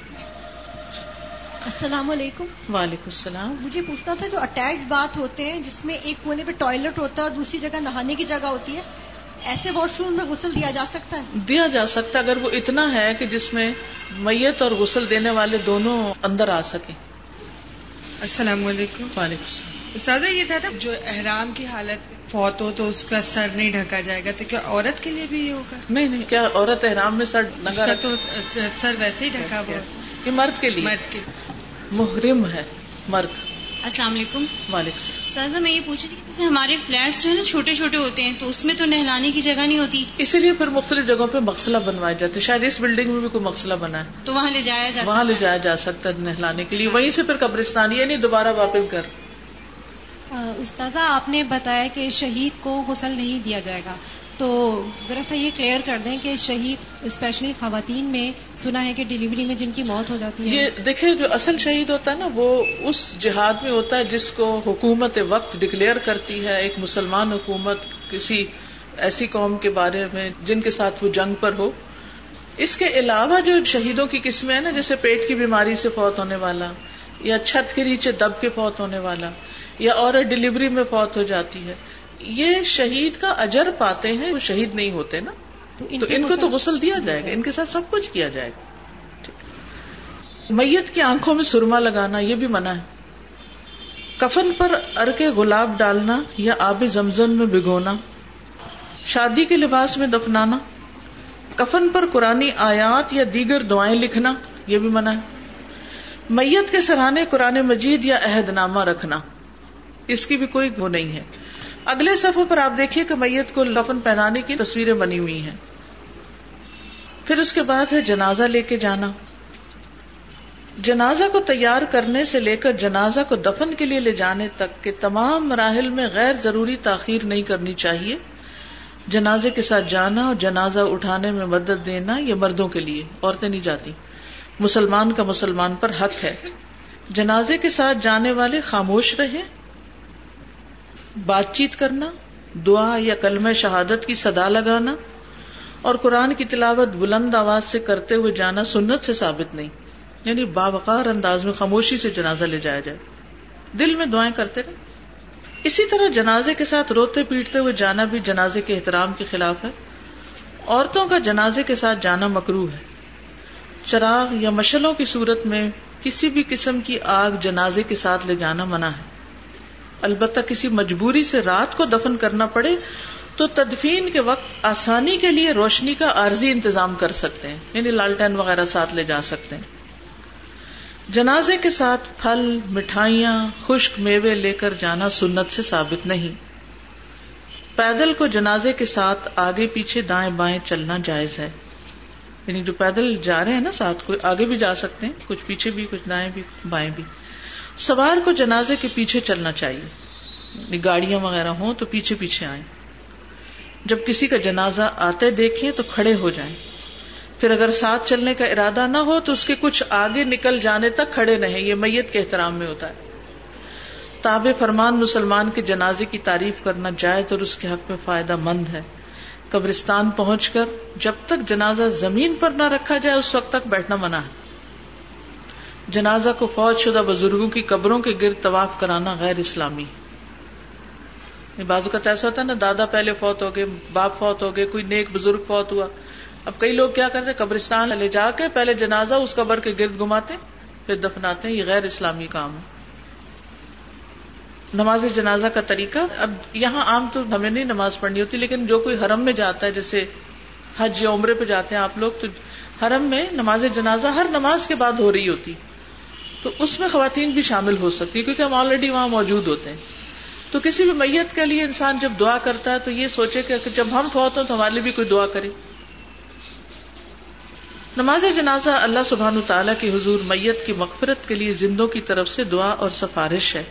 السلام علیکم۔ وعلیکم السلام۔ مجھے پوچھنا تھا جو اٹیچ بات ہوتے ہیں جس میں ایک کونے پہ ٹوائلٹ ہوتا ہے اور دوسری جگہ نہانے کی جگہ ہوتی ہے ایسے واش روم میں غسل دیا جا سکتا ہے؟ دیا جا سکتا ہے اگر وہ اتنا ہے کہ جس میں میت اور غسل دینے والے دونوں اندر آ سکیں۔ السلام علیکم۔ وعلیکم السلام۔ استاد یہ تھا نا جو احرام کی حالت فوت ہو تو اس کا سر نہیں ڈھکا جائے گا تو کیا عورت کے لیے بھی یہ ہوگا؟ نہیں نہیں کیا عورت احرام میں سر نگا تو سر ویسے ہی ڈھکا ہوا یہ مرد کے لیے۔ مرد کے محرم ہے مرد۔ السلام علیکم۔ وعلیکم سر میں یہ پوچھ رہی تھی جیسے ہمارے فلیٹس جو ہے نا چھوٹے چھوٹے ہوتے ہیں تو اس میں تو نہلانے کی جگہ نہیں ہوتی؟ اسی لیے پھر مختلف جگہوں پہ مقصلہ بنوائے جاتے شاید اس بلڈنگ میں بھی کوئی مقصلہ بنا ہے۔ تو وہاں لے جایا جا وہاں لے جایا جا سکتا ہے نہلانے کے لیے۔ وہیں سے پھر قبرستان یہ نہیں دوبارہ واپس گھر۔ استاذہ، آپ نے بتایا کہ شہید کو غسل نہیں دیا جائے گا۔ تو ذرا سا یہ کلیئر کر دیں کہ شہید اسپیشلی خواتین میں، سنا ہے کہ ڈلیوری میں جن کی موت ہو جاتی ہے۔ یہ دیکھیں، جو اصل شہید ہوتا ہے نا، وہ اس جہاد میں ہوتا ہے جس کو حکومت وقت ڈکلیئر کرتی ہے۔ ایک مسلمان حکومت، کسی ایسی قوم کے بارے میں جن کے ساتھ وہ جنگ پر ہو۔ اس کے علاوہ جو شہیدوں کی قسمیں ہیں نا، جیسے پیٹ کی بیماری سے فوت ہونے والا یا چھت کے نیچے دب کے فوت ہونے والا یا عورت ڈلیوری میں فوت ہو جاتی ہے یہ شہید کا اجر پاتے ہیں وہ شہید نہیں ہوتے نا۔ تو ان کو تو غسل دیا جائے گا ان کے ساتھ سب کچھ کیا جائے گا۔ میت کی آنکھوں میں سرما لگانا یہ بھی منع ہے۔ کفن پر ارکے گلاب ڈالنا یا آب زمزم میں بھگونا۔ شادی کے لباس میں دفنانا۔ کفن پر قرآن آیات یا دیگر دعائیں لکھنا یہ بھی منع ہے۔ میت کے سرانے قرآن مجید یا عہد نامہ رکھنا۔ اس کی بھی کوئی وہ نہیں ہے۔ اگلے صفحے پر آپ دیکھیے کہ میت کو لفن پہنانے کی تصویریں بنی ہوئی ہیں۔ پھر اس کے بعد ہے جنازہ لے کے جانا۔ جنازہ کو تیار کرنے سے لے کر جنازہ کو دفن کے لیے لے جانے تک کے تمام مراحل میں غیر ضروری تاخیر نہیں کرنی چاہیے۔ جنازے کے ساتھ جانا اور جنازہ اٹھانے میں مدد دینا یہ مردوں کے لیے، عورتیں نہیں جاتی۔ مسلمان کا مسلمان پر حق ہے۔ جنازے کے ساتھ جانے والے خاموش رہے بات چیت کرنا، دعا یا کلم شہادت کی صدا لگانا، اور قرآن کی تلاوت بلند آواز سے کرتے ہوئے جانا سنت سے ثابت نہیں۔ یعنی باوقار انداز میں خاموشی سے جنازہ لے جایا جائے۔ دل میں دعائیں کرتے رہے۔ اسی طرح جنازے کے ساتھ روتے پیٹتے ہوئے جانا بھی جنازے کے احترام کے خلاف ہے۔ عورتوں کا جنازے کے ساتھ جانا مکرو ہے۔ چراغ یا مشلوں کی صورت میں کسی بھی قسم کی آگ جنازے کے ساتھ لے جانا منع ہے۔ البتہ کسی مجبوری سے رات کو دفن کرنا پڑے تو تدفین کے وقت آسانی کے لیے روشنی کا عارضی انتظام کر سکتے ہیں یعنی لالٹین وغیرہ ساتھ لے جا سکتے ہیں۔ جنازے کے ساتھ پھل، مٹھائیاں، خشک میوے لے کر جانا سنت سے ثابت نہیں۔ پیدل کو جنازے کے ساتھ آگے پیچھے دائیں بائیں چلنا جائز ہے۔ یعنی جو پیدل جا رہے ہیں نا ساتھ، کوئی آگے بھی جا سکتے ہیں، کچھ پیچھے بھی، کچھ دائیں بھی بائیں بھی۔ سوار کو جنازے کے پیچھے چلنا چاہیے۔ گاڑیاں وغیرہ ہوں تو پیچھے پیچھے آئیں۔ جب کسی کا جنازہ آتے دیکھیں تو کھڑے ہو جائیں۔ پھر اگر ساتھ چلنے کا ارادہ نہ ہو تو اس کے کچھ آگے نکل جانے تک کھڑے رہیں۔ یہ میت کے احترام میں ہوتا ہے۔ تاب فرمان مسلمان کے جنازے کی تعریف کرنا جائز اور اس کے حق میں فائدہ مند ہے۔ قبرستان پہنچ کر جب تک جنازہ زمین پر نہ رکھا جائے اس وقت تک بیٹھنا منع ہے۔ جنازہ کو فوج شدہ بزرگوں کی قبروں کے گرد طواف کرانا غیر اسلامی بازو کا ایسا ہوتا ہے نا، دادا پہلے فوت ہو گئے، باپ فوت ہو گئے، کوئی نیک بزرگ فوت ہوا۔ اب کئی لوگ کیا کرتے قبرستان لے جا کے پہلے جنازہ اس قبر کے گرد گھماتے، پھر دفناتے ہیں، یہ غیر اسلامی کام ہے۔ نماز جنازہ کا طریقہ، اب یہاں عام تو ہمیں نہیں نماز پڑھنی ہوتی، لیکن جو کوئی حرم میں جاتا ہے، جیسے حج یا عمرے پہ جاتے ہیں آپ لوگ، تو حرم میں نماز جنازہ ہر نماز کے بعد ہو رہی ہوتی۔ تو اس میں خواتین بھی شامل ہو سکتی کیونکہ ہم آلریڈی وہاں موجود ہوتے ہیں۔ تو کسی بھی میت کے لیے انسان جب دعا کرتا ہے تو یہ سوچے کہ جب ہم فوت ہوں تو ہمارے لیے بھی کوئی دعا کرے۔ نماز جنازہ اللہ سبحان تعالیٰ کی حضور میت کی مغفرت کے لیے زندوں کی طرف سے دعا اور سفارش ہے۔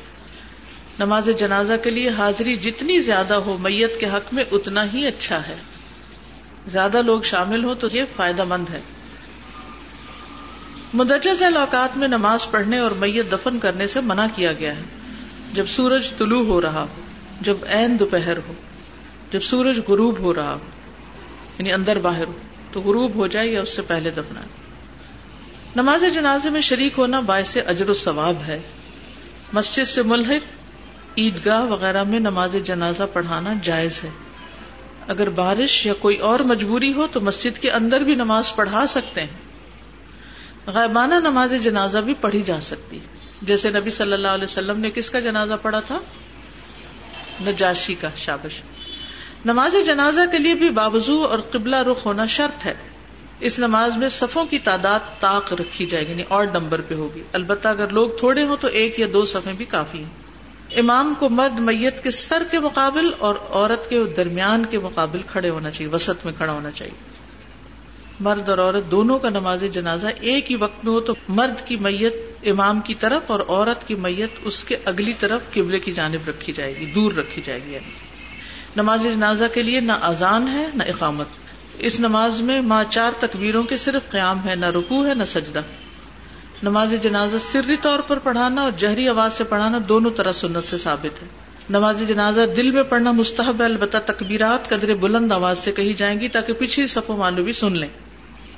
نماز جنازہ کے لیے حاضری جتنی زیادہ ہو میت کے حق میں اتنا ہی اچھا ہے۔ زیادہ لوگ شامل ہو تو یہ فائدہ مند ہے۔ مدجز اوقات میں نماز پڑھنے اور میت دفن کرنے سے منع کیا گیا ہے۔ جب سورج طلوع ہو رہا ہو جب عین دوپہر ہو، جب سورج غروب ہو رہا ہو یعنی اندر باہر ہو، تو غروب ہو جائے یا اس سے پہلے دفنا نماز جنازے میں شریک ہونا باعث اجر و ثواب ہے۔ مسجد سے ملحق، عیدگاہ وغیرہ میں نماز جنازہ پڑھانا جائز ہے۔ اگر بارش یا کوئی اور مجبوری ہو تو مسجد کے اندر بھی نماز پڑھا سکتے ہیں۔ غائبانہ نماز جنازہ بھی پڑھی جا سکتی جیسے نبی صلی اللہ علیہ وسلم نے کس کا جنازہ پڑھا تھا؟ نجاشی کا، شابش۔ نماز جنازہ کے لیے بھی بابزو اور قبلہ رخ ہونا شرط ہے۔ اس نماز میں صفوں کی تعداد طاق رکھی جائے گی یعنی اور نمبر پہ ہوگی۔ البتہ اگر لوگ تھوڑے ہوں تو ایک یا دو صفیں بھی کافی ہیں۔ امام کو مرد، میت کے سر کے مقابل اور عورت کے درمیان کے مقابل کھڑے ہونا چاہیے، وسط میں کھڑا ہونا چاہیے۔ مرد اور عورت، دونوں کا نماز جنازہ ایک ہی وقت میں ہو تو مرد کی میت امام کی طرف اور عورت کی میت اس کے اگلی طرف قبلے کی جانب رکھی جائے گی، دور رکھی جائے گی یعنی۔ نماز جنازہ کے لیے نہ اذان ہے، نہ اقامت۔ اس نماز میں ماں چار تکبیروں کے صرف قیام ہے، نہ رکو ہے، نہ سجدہ۔ نماز جنازہ سری طور پر پڑھانا اور جہری آواز سے پڑھانا دونوں طرح سنت سے ثابت ہے۔ نماز جنازہ دل میں پڑھنا مستحب ہے، البتہ تکبیرات قدر بلند آواز سے کہی جائیں گی تاکہ پچھلی صف مانو بھی سن لیں۔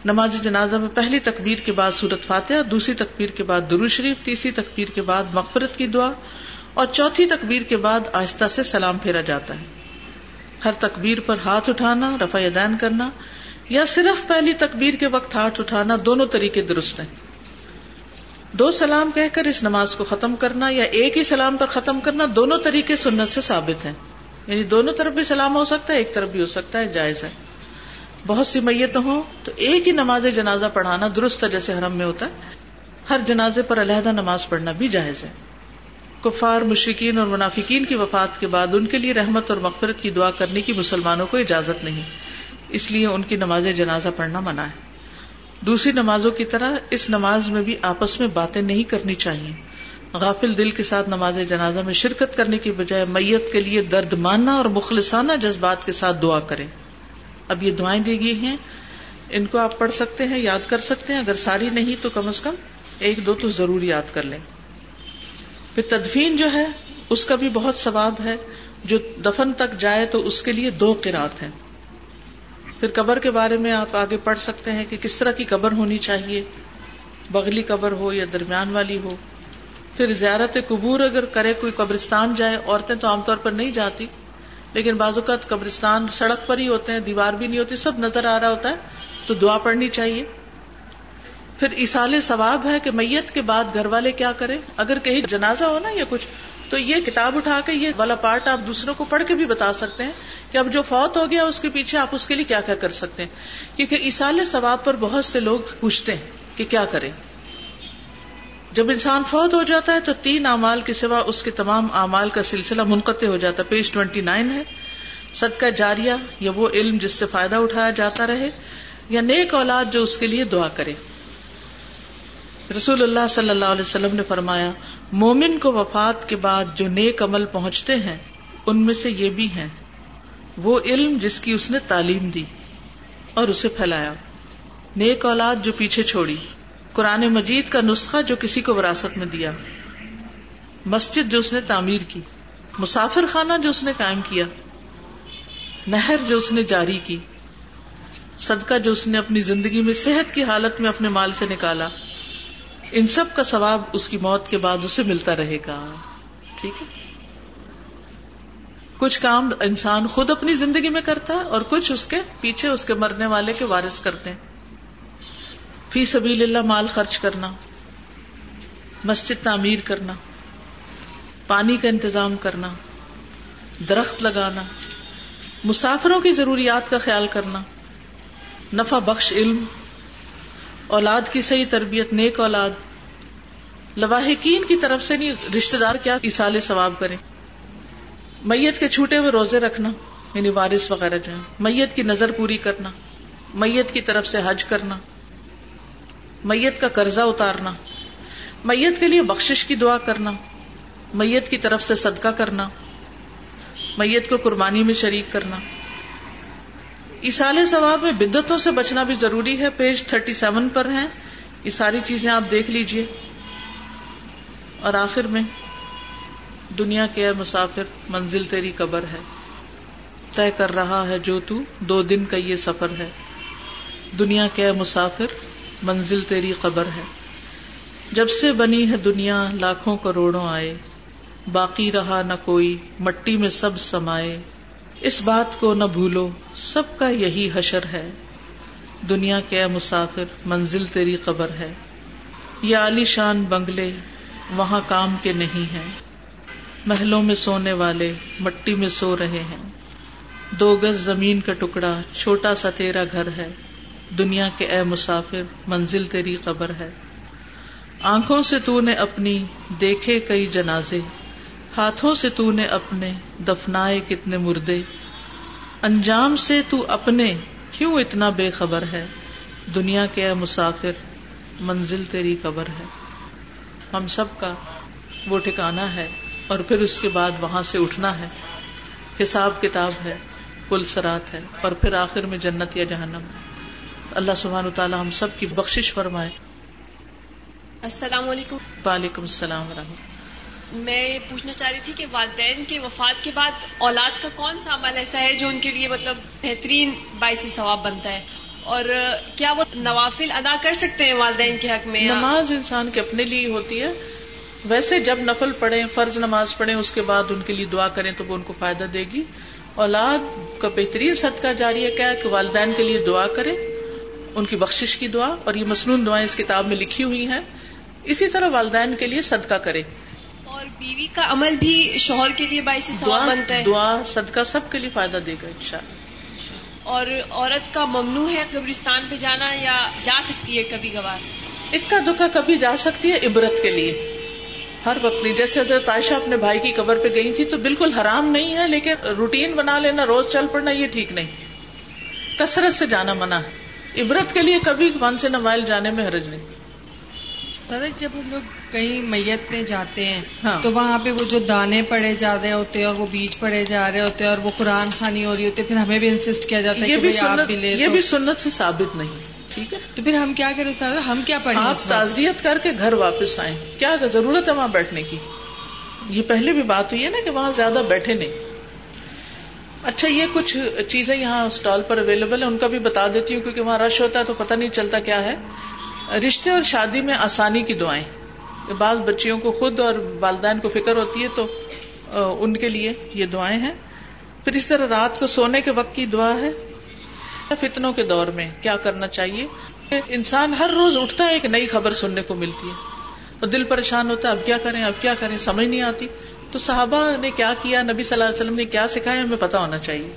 نماز جنازہ میں پہلی تکبیر کے بعد سورت فاتحہ، دوسری تکبیر کے بعد درو شریف، تیسری تکبیر کے بعد مغفرت کی دعا، اور چوتھی تکبیر کے بعد آہستہ سے سلام پھیرا جاتا ہے۔ ہر تکبیر پر ہاتھ اٹھانا، رفع دین کرنا، یا صرف پہلی تکبیر کے وقت ہاتھ اٹھانا، دونوں طریقے درست ہیں۔ دو سلام کہہ کر اس نماز کو ختم کرنا یا ایک ہی سلام پر ختم کرنا دونوں طریقے سنت سے ثابت ہیں۔ یعنی دونوں طرف بھی سلام ہو سکتا ہے، ایک طرف بھی ہو سکتا ہے، جائز ہے۔ بہت سی میت ہوں تو ایک ہی نماز جنازہ پڑھانا درست ہے جیسے حرم میں ہوتا ہے۔ ہر جنازے پر علیحدہ نماز پڑھنا بھی جائز ہے۔ کفار مشرقین اور منافقین کی وفات کے بعد ان کے لیے رحمت اور مغفرت کی دعا کرنے کی مسلمانوں کو اجازت نہیں۔ اس لیے ان کی نماز جنازہ پڑھنا منع ہے۔ دوسری نمازوں کی طرح اس نماز میں بھی آپس میں باتیں نہیں کرنی چاہیے۔ غافل دل کے ساتھ نماز جنازہ میں شرکت کرنے کی بجائے میت کے لیے درد ماننا اور مخلصانہ جذبات کے ساتھ دعا کریں۔ اب یہ دعائیں دی گئی ہیں، ان کو آپ پڑھ سکتے ہیں، یاد کر سکتے ہیں، اگر ساری نہیں تو کم از کم ایک دو تو ضرور یاد کر لیں۔ پھر تدفین جو ہے، اس کا بھی بہت ثواب ہے۔ جو دفن تک جائے تو اس کے لیے دو قرات ہیں۔ پھر قبر کے بارے میں آپ آگے پڑھ سکتے ہیں کہ کس طرح کی قبر ہونی چاہیے۔ بغلی قبر ہو یا درمیان والی ہو۔ پھر زیارت قبور اگر کرے، کوئی قبرستان جائے، عورتیں تو عام طور پر نہیں جاتی۔ لیکن بعض اوقات قبرستان سڑک پر ہی ہوتے ہیں، دیوار بھی نہیں ہوتی، سب نظر آ رہا ہوتا ہے، تو دعا پڑھنی چاہیے۔ پھر اسال ثواب ہے کہ میت کے بعد گھر والے کیا کرے اگر کہیں جنازہ ہو نا یا کچھ، تو یہ کتاب اٹھا کے یہ والا پارٹ آپ دوسروں کو پڑھ کے بھی بتا سکتے ہیں کہ اب جو فوت ہو گیا، اس کے پیچھے آپ اس کے لیے کیا کیا کر سکتے ہیں؟ کیونکہ اسال ثواب پر بہت سے لوگ پوچھتے ہیں کہ کیا کریں۔ جب انسان فوت ہو جاتا ہے تو تین اعمال کے سوا اس کے تمام اعمال کا سلسلہ منقطع ہو جاتا ہے۔ پیج ٹوینٹی نائن ہے۔ صدقہ جاریہ یا وہ علم جس سے فائدہ اٹھایا جاتا رہے یا نیک اولاد جو اس کے لیے دعا کرے۔ رسول اللہ صلی اللہ علیہ وسلم نے فرمایا، مومن کو وفات کے بعد جو نیک عمل پہنچتے ہیں، ان میں سے یہ بھی ہیں۔ وہ علم جس کی اس نے تعلیم دی اور اسے پھیلایا۔ نیک اولاد جو پیچھے چھوڑی۔ قرآن مجید کا نسخہ جو کسی کو وراثت میں دیا۔ مسجد جو اس نے تعمیر کی، مسافر خانہ جو اس نے قائم کیا، نہر جو اس نے جاری کی، صدقہ جو اس نے اپنی زندگی میں صحت کی حالت میں اپنے مال سے نکالا، ان سب کا ثواب اس کی موت کے بعد اسے ملتا رہے گا۔ ٹھیک ہے؟ کچھ کام انسان خود اپنی زندگی میں کرتا ہے اور کچھ اس کے پیچھے اس کے مرنے والے کے وارث کرتے ہیں۔ فی سبیل اللہ مال خرچ کرنا، مسجد تعمیر کرنا، پانی کا انتظام کرنا، درخت لگانا، مسافروں کی ضروریات کا خیال کرنا، نفع بخش علم، اولاد کی صحیح تربیت، نیک اولاد، لواحقین کی طرف سے نہیں رشتے دار کیا اصال ثواب کریں۔ میت کے چھوٹے ہوئے روزے رکھنا یعنی وارث وغیرہ جو ہے میت کی نظر پوری کرنا، میت کی طرف سے حج کرنا میت کا قرضہ اتارنا، میت کے لیے بخشش کی دعا کرنا، میت کی طرف سے صدقہ کرنا، میت کو قربانی میں شریک کرنا۔ اسال ثواب میں بدتوں سے بچنا بھی ضروری ہے، پیج تھرٹی سیون پر ہے یہ ساری چیزیں آپ دیکھ لیجیے۔ اور آخر میں، دنیا کے مسافر، منزل تیری قبر ہے۔ طے کر رہا ہے جو تو، دو دن کا یہ سفر ہے۔ دنیا کے مسافر منزل تیری قبر ہے۔ جب سے بنی ہے دنیا، لاکھوں کروڑوں آئے۔ باقی رہا نہ کوئی، مٹی میں سب سمائے۔ اس بات کو نہ بھولو، سب کا یہی حشر ہے۔ دنیا کے مسافر، منزل تیری قبر ہے۔ یہ عالی شان بنگلے، وہاں کام کے نہیں ہیں۔ محلوں میں سونے والے، مٹی میں سو رہے ہیں۔ دو گز زمین کا ٹکڑا، چھوٹا سا تیرا گھر ہے۔ دنیا کے اے مسافر، منزل تیری قبر ہے۔ آنکھوں سے تو نے اپنی دیکھے کئی جنازے، ہاتھوں سے تو نے اپنے دفنائے کتنے مردے۔ انجام سے تو اپنے کیوں اتنا بے خبر ہے؟ دنیا کے اے مسافر، منزل تیری قبر ہے۔ ہم سب کا وہ ٹھکانا ہے اور پھر اس کے بعد وہاں سے اٹھنا ہے۔ حساب کتاب ہے پل سرات ہے اور پھر آخر میں جنت یا جہنم۔ ہے اللہ سبحان تعالیٰ ہم سب کی بخشش فرمائے۔ السلام علیکم۔ وعلیکم السلام ورحمۃ میں یہ پوچھنا چاہ رہی تھی کہ والدین کے وفات کے بعد اولاد کا کون سا عمل ایسا ہے جو ان کے لیے مطلب بہترین باعث ثواب بنتا ہے؟ اور کیا وہ نوافل ادا کر سکتے ہیں والدین کے حق میں؟ نماز انسان کے اپنے لیے ہوتی ہے۔ ویسے جب نفل پڑھیں فرض نماز پڑھیں اس کے بعد ان کے لیے دعا کریں تو وہ ان کو فائدہ دے گی۔ اولاد کا بہترین صدقہ جاری ہے کیا کہ والدین کے لیے دعا کریں ان کی بخشش کی دعا اور یہ مصنون دعائیں اس کتاب میں لکھی ہوئی ہیں۔ اسی طرح والدین کے لیے صدقہ کرے اور بیوی کا عمل بھی شوہر کے لیے باعث ثواب بنتا ہے۔ دعا صدقہ سب کے لیے فائدہ دے گا انشاءاللہ اور عورت کا ممنوع ہے قبرستان پہ جانا یا جا سکتی ہے کبھی کبھار؟ اکا دکا کبھی جا سکتی ہے عبرت کے لیے۔ ہر وقت نہیں جیسے حضرت عائشہ اپنے بھائی کی قبر پہ گئی تھی تو بالکل حرام نہیں ہے لیکن روٹین بنا لینا روز چل پڑنا یہ ٹھیک نہیں۔ کثرت سے جانا منع۔ ہے عبرت کے لیے کبھی ون سے نوائل جانے میں حرج نہیں۔ جب ہم لوگ کہیں میت میں جاتے ہیں ہاں۔ تو وہاں پہ وہ جو دانے پڑے جا رہے ہوتے ہیں اور وہ بیج پڑے جا رہے ہوتے ہیں اور وہ قرآن خانی ہو رہی ہوتی ہے پھر ہمیں بھی انسسٹ کیا جاتا ہے یہ بھی سنت یہ بھی سنت سے ثابت نہیں ٹھیک ہے؟ تو پھر ہم کیا کریں استاد ہم کیا پڑھیں آپ؟ تعزیت کر کے گھر واپس آئیں۔ کیا ضرورت ہے وہاں بیٹھنے کی؟ یہ پہلے بھی بات ہوئی ہے نا کہ وہاں زیادہ بیٹھے نہیں۔ اچھا یہ کچھ چیزیں یہاں اسٹال پر اویلیبل ہے ان کا بھی بتا دیتی ہوں کیونکہ وہاں رش ہوتا ہے تو پتہ نہیں چلتا کیا ہے۔ رشتے اور شادی میں آسانی کی دعائیں۔ بعض بچیوں کو خود اور والدین کو فکر ہوتی ہے تو ان کے لیے یہ دعائیں ہیں۔ پھر اس طرح رات کو سونے کے وقت کی دعا ہے۔ فتنوں کے دور میں کیا کرنا چاہیے؟ انسان ہر روز اٹھتا ہے، ایک نئی خبر سننے کو ملتی ہے۔ اور دل پریشان ہوتا ہے، اب کیا کریں، اب کیا کریں؟ سمجھ نہیں آتی۔ تو صحابہ نے کیا کیا؟ نبی صلی اللہ علیہ وسلم نے کیا سکھایا ہمیں پتا ہونا چاہیے۔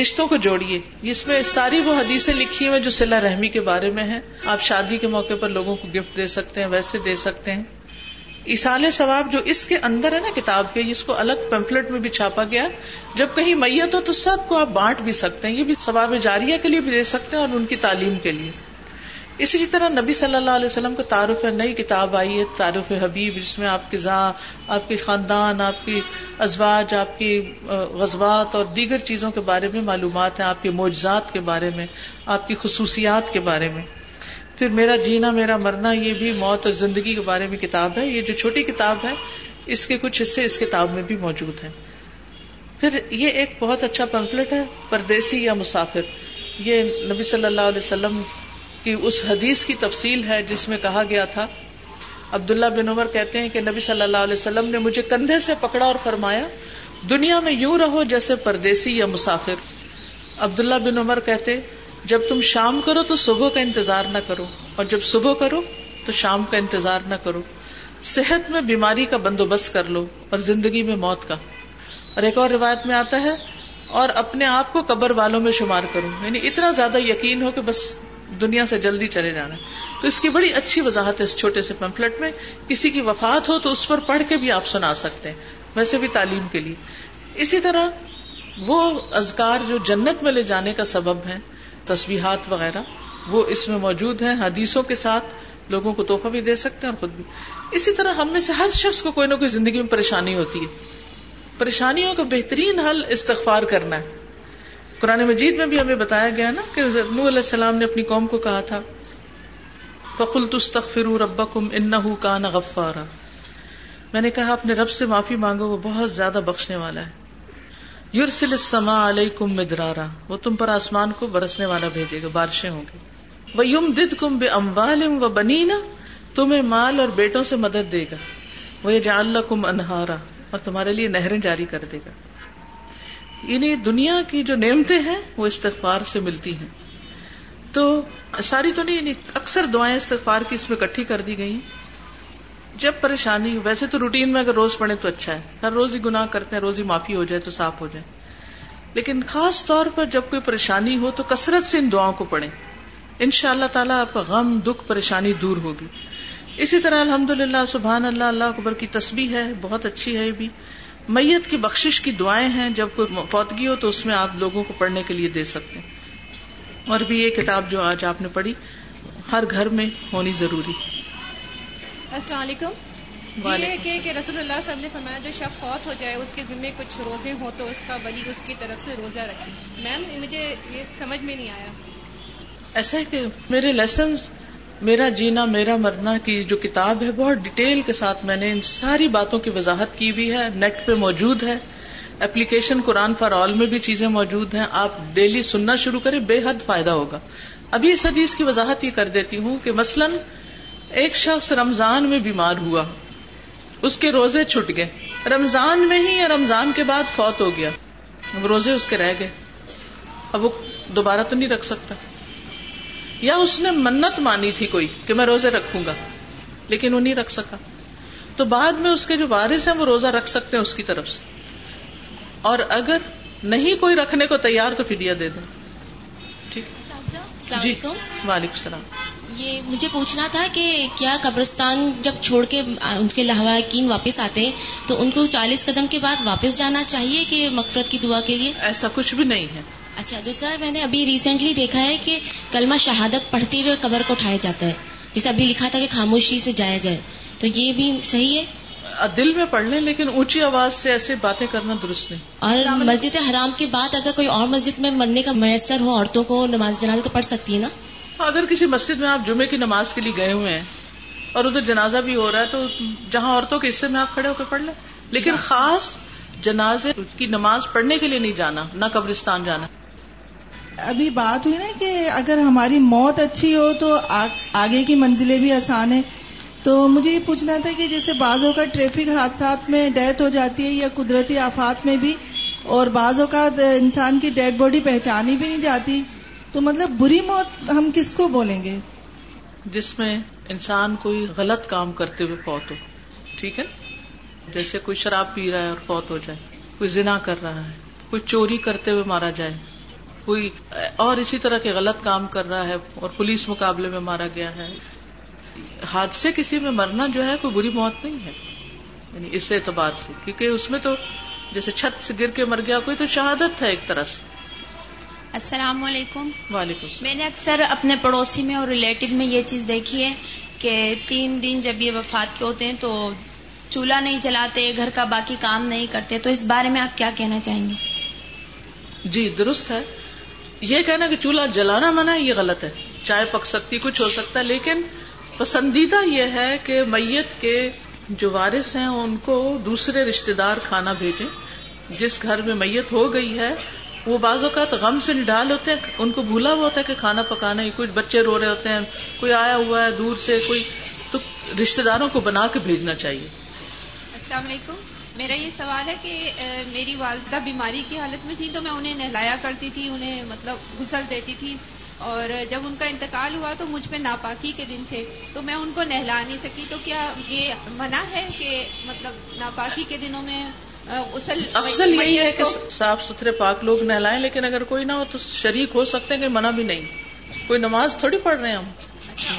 رشتوں کو جوڑیے۔ اس میں ساری وہ حدیثیں لکھی ہوئی جو سلا رحمی کے بارے میں ہے آپ شادی کے موقع پر لوگوں کو گفٹ دے سکتے ہیں، ویسے دے سکتے ہیں۔ اسال ثواب جو اس کے اندر ہے نا کتاب کے، اس کو الگ پیمفلٹ میں بھی چھاپا گیا۔ جب کہیں میت ہو تو سب کو آپ بانٹ بھی سکتے ہیں۔ یہ بھی ثواب جاریہ کے لیے بھی دے سکتے ہیں اور ان کی تعلیم کے لیے۔ اسی طرح نبی صلی اللہ علیہ وسلم کو تعارف ہے نئی کتاب آئی ہے، تعارف حبیب، جس میں آپ کے ذا آپ کے خاندان، آپ کی ازواج، آپ کی غزوات اور دیگر چیزوں کے بارے میں معلومات ہیں، آپ کے معجزات کے بارے میں، آپ کی خصوصیات کے بارے میں۔ پھر میرا جینا، میرا مرنا، یہ بھی موت اور زندگی کے بارے میں کتاب ہے۔ یہ جو چھوٹی کتاب ہے، اس کے کچھ حصے اس کتاب میں بھی موجود ہیں۔ پھر یہ ایک بہت اچھا پمفلٹ ہے، پردیسی یا مسافر۔ یہ نبی صلی اللہ علیہ وسلم کی اس حدیث کی تفصیل ہے جس میں کہا گیا تھا۔ عبداللہ بن عمر کہتے ہیں کہ نبی صلی اللہ علیہ وسلم نے مجھے کندھے سے پکڑا اور فرمایا، دنیا میں یوں رہو جیسے پردیسی یا مسافر۔ عبداللہ بن عمر کہتے، جب تم شام کرو تو صبح کا انتظار نہ کرو، اور جب صبح کرو تو شام کا انتظار نہ کرو۔ صحت میں بیماری کا بندوبست کر لو اور زندگی میں موت کا۔ اور ایک اور روایت میں آتا ہے، اور اپنے آپ کو قبر والوں میں شمار کرو۔ یعنی اتنا زیادہ یقین ہو کہ بس دنیا سے جلدی چلے جانا ہے۔ تو اس کی بڑی اچھی وضاحت ہے اس چھوٹے سے پمفلٹ میں۔ کسی کی وفات ہو تو اس پر پڑھ کے بھی آپ سنا سکتے ہیں۔ ویسے بھی تعلیم کے لیے۔ اسی طرح وہ ازکار جو جنت میں لے جانے کا سبب ہے تصویحات وغیرہ، وہ اس میں موجود ہیں۔ حدیثوں کے ساتھ لوگوں کو تحفہ بھی دے سکتے ہیں اور خود بھی۔ اسی طرح ہم میں سے ہر شخص کو کوئی نہ کوئی زندگی میں پریشانی ہوتی ہے۔ پریشانیوں کا بہترین حل استغفار کرنا ہے۔ قرآن مجید میں بھی ہمیں بتایا گیا نا کہ نو علیہ السلام نے اپنی قوم کو کہا تھا فقل تستغفر ربکم انہ کان غفارا۔ میں نے کہا، اپنے رب سے معافی مانگو، وہ بہت زیادہ بخشنے والا ہے۔ یورسل السماء علیکم مدرارا۔ وہ تم پر آسمان کو برسنے والا بھیجے گا، بارشیں ہوں گی۔ وہ یم دد کم بے اموال و بنینا تمہیں مال اور بیٹوں سے مدد دے گا۔ وہ جان کم انہارا اور تمہارے لیے نہریں جاری کر دے گا۔ یعنی دنیا کی جو نعمتیں ہیں وہ استغفار سے ملتی ہیں۔ تو ساری تو نہیں یعنی اکثر دعائیں استغفار کی اس میں اکٹھی کر دی گئی جب پریشانی، ویسے تو روٹین میں اگر روز پڑھے تو اچھا ہے۔ ہر روز ہی گناہ کرتے ہیں، روز ہی معافی ہو جائے تو صاف ہو جائے۔ لیکن خاص طور پر جب کوئی پریشانی ہو تو کثرت سے ان دعاؤں کو پڑھیں۔ ان شاء اللہ تعالیٰ آپ کا غم، دکھ، پریشانی دور ہوگی۔ اسی طرح الحمد للہ سبحان اللہ اللہ اکبر کی تسبیح ہے، بہت اچھی ہے یہ بھی۔ میت کی بخشش کی دعائیں ہیں جب کوئی فوتگی ہو تو اس میں آپ لوگوں کو پڑھنے کے لیے دے سکتے ہیں۔ اور بھی یہ کتاب جو آج آپ نے پڑھی ہر گھر میں ہونی ضروری۔ السلام علیکم۔ جی یہ کہ, کہ رسول اللہ صاحب نے فرمایا جو شب فوت ہو جائے اس کے ذمے کچھ روزے ہوں تو اس کا ولی اس کی طرف سے روزہ رکھے۔ میم مجھے یہ سمجھ میں نہیں آیا۔ ایسا ہے کہ میرے لیسنز میرا جینا، میرا مرنا کی جو کتاب ہے، بہت ڈیٹیل کے ساتھ میں نے ان ساری باتوں کی وضاحت کی ہوئی ہے، نیٹ پہ موجود ہے۔ اپلیکیشن قرآن فار آل میں بھی چیزیں موجود ہیں۔ آپ ڈیلی سننا شروع کریں، بے حد فائدہ ہوگا۔ ابھی اس حدیث کی وضاحت یہ کر دیتی ہوں کہ مثلاً ایک شخص رمضان میں بیمار ہوا۔ اس کے روزے چھٹ گئے۔ رمضان میں ہی یا رمضان کے بعد فوت ہو گیا۔ روزے اس کے رہ گئے۔ اب وہ دوبارہ تو نہیں رکھ سکتا۔ یا اس نے منت مانی تھی کوئی کہ میں روزے رکھوں گا لیکن وہ نہیں رکھ سکا۔ تو بعد میں اس کے جو وارث ہیں وہ روزہ رکھ سکتے ہیں اس کی طرف سے۔ اور اگر نہیں کوئی رکھنے کو تیار تو فدیا دے دیں۔ ٹھیک۔ السلام جی۔ علیکم۔ وعلیکم السلام۔ یہ مجھے پوچھنا تھا کہ کیا قبرستان جب چھوڑ کے ان کے لہواقین واپس آتے تو ان کو چالیس قدم کے بعد واپس جانا چاہیے کہ مغفرت کی دعا کے لیے؟ ایسا کچھ بھی نہیں ہے۔ اچھا دوسرا میں نے ابھی ریسنٹلی دیکھا ہے کہ کلمہ شہادت پڑھتے ہوئے قبر کو اٹھایا جاتا ہے۔ جیسے ابھی لکھا تھا کہ خاموشی سے جایا جائے۔ تو یہ بھی صحیح ہے؟ دل میں پڑھ لیں لیکن اونچی آواز سے ایسے باتیں کرنا درست نہیں۔ اور مسجد حرام کے بعد اگر کوئی اور مسجد میں مرنے کا میسر ہو عورتوں کو نماز جنازہ تو پڑھ سکتی ہے نا؟ اگر کسی مسجد میں آپ جمعے کی نماز کے لیے گئے ہوئے ہیں اور ادھر جنازہ بھی ہو رہا ہے تو جہاں عورتوں کے حصے میں آپ کھڑے ہو کے پڑھ لیں۔ لیکن خاص جنازے کی نماز پڑھنے کے لیے نہیں جانا نہ قبرستان جانا۔ ابھی بات ہوئی نا کہ اگر ہماری موت اچھی ہو تو آگے کی منزلیں بھی آسان ہے تو مجھے یہ پوچھنا تھا کہ جیسے بعضوں کا ٹریفک حادثات میں ڈیتھ ہو جاتی ہے یا قدرتی آفات میں بھی، اور بعض اوقات انسان کی ڈیڈ باڈی پہچانی بھی نہیں جاتی۔ تو مطلب بری موت ہم کس کو بولیں گے؟ جس میں انسان کوئی غلط کام کرتے ہوئے فوت ہو، ٹھیک ہے؟ جیسے کوئی شراب پی رہا ہے اور فوت ہو جائے، کوئی زنا کر رہا ہے، کوئی چوری کرتے ہوئے مارا جائے۔ کوئی اور اسی طرح کے غلط کام کر رہا ہے اور پولیس مقابلے میں مارا گیا ہے۔ حادثے کسی میں مرنا جو ہے کوئی بری موت نہیں ہے۔ یعنی اس اعتبار سے کیونکہ اس میں تو جیسے چھت سے گر کے مر گیا کوئی تو شہادت ہے ایک طرح سے۔ السلام علیکم۔ وعلیکم میں نے اکثر اپنے پڑوسی میں اور ریلیٹو میں یہ چیز دیکھی ہے کہ تین دن جب یہ وفات کے ہوتے ہیں تو چولہا نہیں جلاتے گھر کا باقی کام نہیں کرتے۔ تو اس بارے میں آپ کیا کہنا چاہیں گے؟ جی درست ہے۔ یہ کہنا کہ چولہا جلانا منع ہے، یہ غلط ہے۔ چائے پک سکتی، کچھ ہو سکتا ہے، لیکن پسندیدہ یہ ہے کہ میت کے جو وارث ہیں، ان کو دوسرے رشتے دار کھانا بھیجیں۔ جس گھر میں میت ہو گئی ہے، وہ بعض اوقات غم سے نڈال ہوتے ہیں، ان کو بھولا ہوا ہوتا ہے کہ کھانا پکانا ہی کچھ بچے رو رہے ہوتے ہیں، کوئی آیا ہوا ہے دور سے، کوئی تو رشتے داروں کو بنا کے بھیجنا چاہیے۔ السلام علیکم۔ میرا یہ سوال ہے کہ میری والدہ بیماری کی حالت میں تھی تو میں انہیں نہلایا کرتی تھی انہیں مطلب غسل دیتی تھی اور جب ان کا انتقال ہوا تو مجھ پہ ناپاکی کے دن تھے تو میں ان کو نہلا نہیں سکی۔ تو کیا یہ منع ہے کہ مطلب ناپاکی کے دنوں میں افضل یہی ہے کہ صاف ستھرے پاک لوگ نہلائیں لیکن اگر کوئی نہ ہو تو شریک ہو سکتے ہیں کہ منع بھی نہیں۔ کوئی نماز تھوڑی پڑھ رہے ہیں ہم؟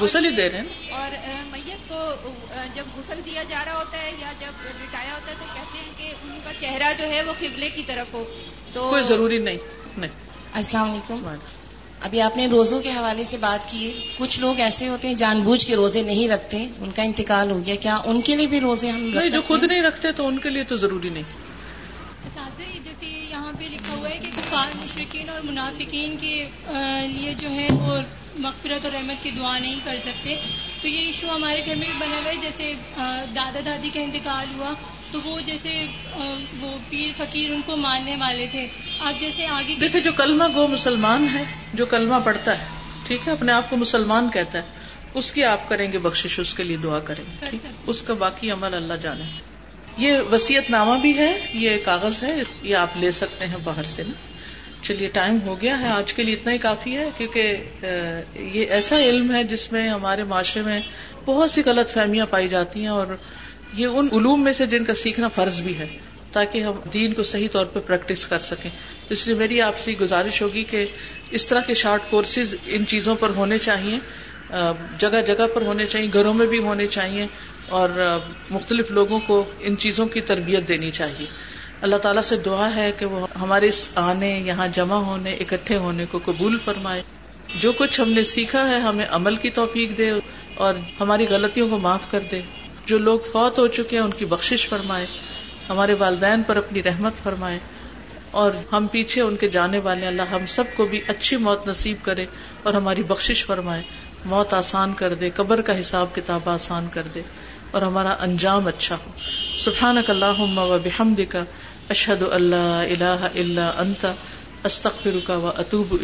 غسل ہی دے رہے ہیں۔ اور میت کو جب غسل دیا جا رہا ہوتا ہے یا جب لٹایا ہوتا ہے تو کہتے ہیں کہ ان کا چہرہ جو ہے وہ قبلے کی طرف ہو۔ تو کوئی ضروری نہیں نہیں۔ السلام علیکم۔ ابھی آپ نے روزوں کے حوالے سے بات کی کچھ لوگ ایسے ہوتے ہیں جان بوجھ کے روزے نہیں رکھتے ان کا انتقال ہو گیا۔ کیا ان کے لیے بھی روزے ہم نہیں جو خود نہیں رکھتے تو ان کے لیے تو ضروری نہیں۔ یہاں پہ لکھا ہوا ہے کہ کفار مشرقین اور منافقین کے لیے جو ہے وہ مغفرت اور رحمت کی دعا نہیں کر سکتے۔ تو یہ ایشو ہمارے گھر میں بھی بنا ہوا ہے۔ جیسے دادا دادی کا انتقال ہوا تو وہ جیسے وہ پیر فقیر ان کو ماننے والے تھے۔ آپ جیسے آگے دیکھیں جو کلمہ گو مسلمان ہے جو کلمہ پڑھتا ہے ٹھیک ہے اپنے آپ کو مسلمان کہتا ہے اس کی آپ کریں گے بخش اس کے لیے دعا کریں گے اس کا باقی عمل اللہ جانے۔ یہ وسیعت نامہ بھی ہے، یہ کاغذ ہے، یہ آپ لے سکتے ہیں باہر سے نا۔ چلیے، ٹائم ہو گیا ہے، آج کے لیے اتنا ہی کافی ہے، کیونکہ یہ ایسا علم ہے جس میں ہمارے معاشرے میں بہت سی غلط فہمیاں پائی جاتی ہیں اور یہ ان علوم میں سے جن کا سیکھنا فرض بھی ہے، تاکہ ہم دین کو صحیح طور پہ پریکٹس کر سکیں۔ اس لیے میری آپ سے گزارش ہوگی کہ اس طرح کے شارٹ کورسز ان چیزوں پر ہونے چاہیے جگہ جگہ پر ہونے چاہیے گھروں میں بھی ہونے چاہیے اور مختلف لوگوں کو ان چیزوں کی تربیت دینی چاہیے۔ اللہ تعالیٰ سے دعا ہے کہ وہ ہمارے اس آنے یہاں جمع ہونے، اکٹھے ہونے کو قبول فرمائے۔ جو کچھ ہم نے سیکھا ہے، ہمیں عمل کی توفیق دے اور ہماری غلطیوں کو معاف کر دے۔ جو لوگ فوت ہو چکے ہیں، ان کی بخشش فرمائے۔ ہمارے والدین پر اپنی رحمت فرمائے۔ اور ہم پیچھے ان کے جانے والے، اللہ ہم سب کو بھی اچھی موت نصیب کرے اور ہماری بخشش فرمائے۔ موت آسان کر دے، قبر کا حساب کتاب آسان کر دے۔ اور ہمارا انجام اچھا ہو۔ سبحان اللہ و بحمد کا اشد اللہ اللہ اللہ انت استخر کا اتوب اطوب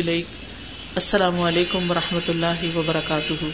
السلام علیکم و رحمۃ اللہ وبرکاتہ۔